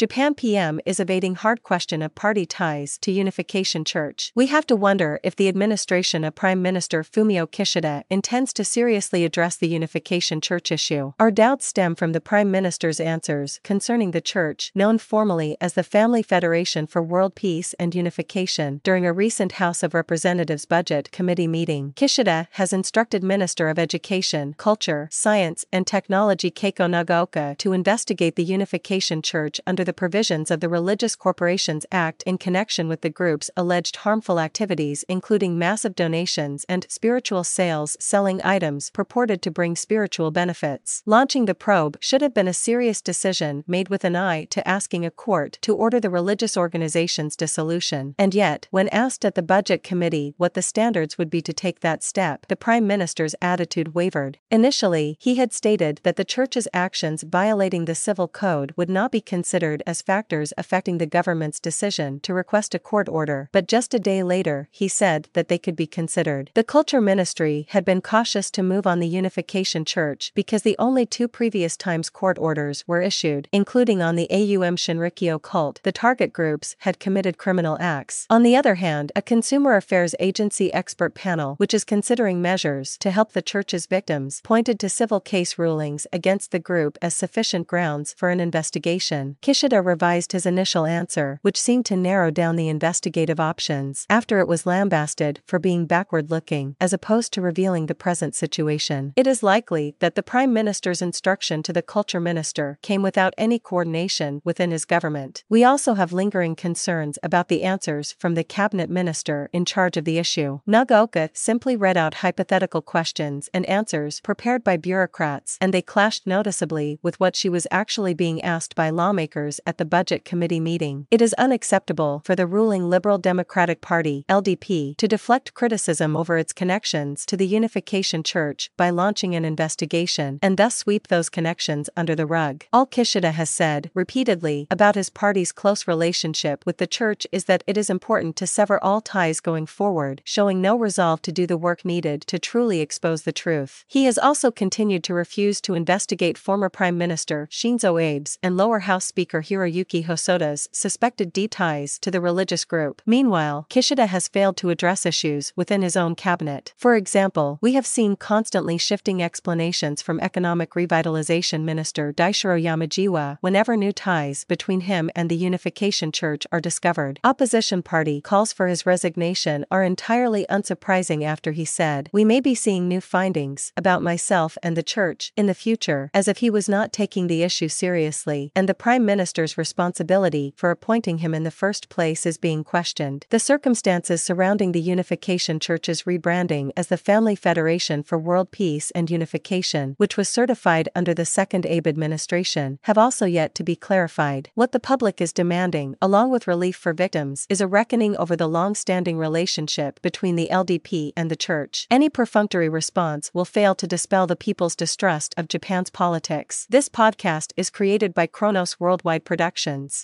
Japan PM is evading hard question of party ties to Unification Church. We have to wonder if the administration of Prime Minister Fumio Kishida intends to seriously address the Unification Church issue. Our doubts stem from the Prime Minister's answers concerning the church, known formally as the Family Federation for World Peace and Unification, during a recent House of Representatives Budget Committee meeting. Kishida has instructed Minister of Education, Culture, Science, and Technology Keiko Nagaoka to investigate the Unification Church under the the provisions of the Religious Corporations Act in connection with the group's alleged harmful activities, including massive donations and spiritual sales selling items purported to bring spiritual benefits. Launching the probe should have been a serious decision made with an eye to asking a court to order the religious organization's dissolution. And yet, when asked at the Budget Committee what the standards would be to take that step, the Prime Minister's attitude wavered. Initially, he had stated that the Church's actions violating the Civil Code would not be considered considered as factors affecting the government's decision to request a court order, but just a day later, he said that they could be considered. The Culture Ministry had been cautious to move on the Unification Church because the only two previous times court orders were issued, including on the AUM Shinrikyo cult, the target groups had committed criminal acts. On the other hand, a Consumer Affairs Agency expert panel, which is considering measures to help the church's victims, pointed to civil case rulings against the group as sufficient grounds for an investigation. Kishida revised his initial answer, which seemed to narrow down the investigative options after it was lambasted for being backward looking, as opposed to revealing the present situation. It is likely that the Prime Minister's instruction to the Culture Minister came without any coordination within his government. We also have lingering concerns about the answers from the Cabinet Minister in charge of the issue. Nagaoka simply read out hypothetical questions and answers prepared by bureaucrats, and they clashed noticeably with what she was actually being asked by lawmakers at the Budget Committee meeting. It is unacceptable for the ruling Liberal Democratic Party (LDP) to deflect criticism over its connections to the Unification Church by launching an investigation and thus sweep those connections under the rug. All Kishida has said repeatedly about his party's close relationship with the church is that it is important to sever all ties going forward, showing no resolve to do the work needed to truly expose the truth. He has also continued to refuse to investigate former Prime Minister Shinzo Abe's and lower house Speaker Hiroyuki Hosoda's suspected deep ties to the religious group. Meanwhile, Kishida has failed to address issues within his own cabinet. For example, we have seen constantly shifting explanations from Economic Revitalization Minister Daishiro Yamagiwa whenever new ties between him and the Unification Church are discovered. Opposition party calls for his resignation are entirely unsurprising after he said, We may be seeing new findings about myself and the church in the future, as if he was not taking the issue seriously, and the Prime Minister minister's responsibility for appointing him in the first place is being questioned. The circumstances surrounding the Unification Church's rebranding as the Family Federation for World Peace and Unification, which was certified under the second Abe administration, have also yet to be clarified. What the public is demanding, along with relief for victims, is a reckoning over the long standing relationship between the LDP and the Church. Any perfunctory response will fail to dispel the people's distrust of Japan's politics. This podcast is created by Kronos Worldwide Productions.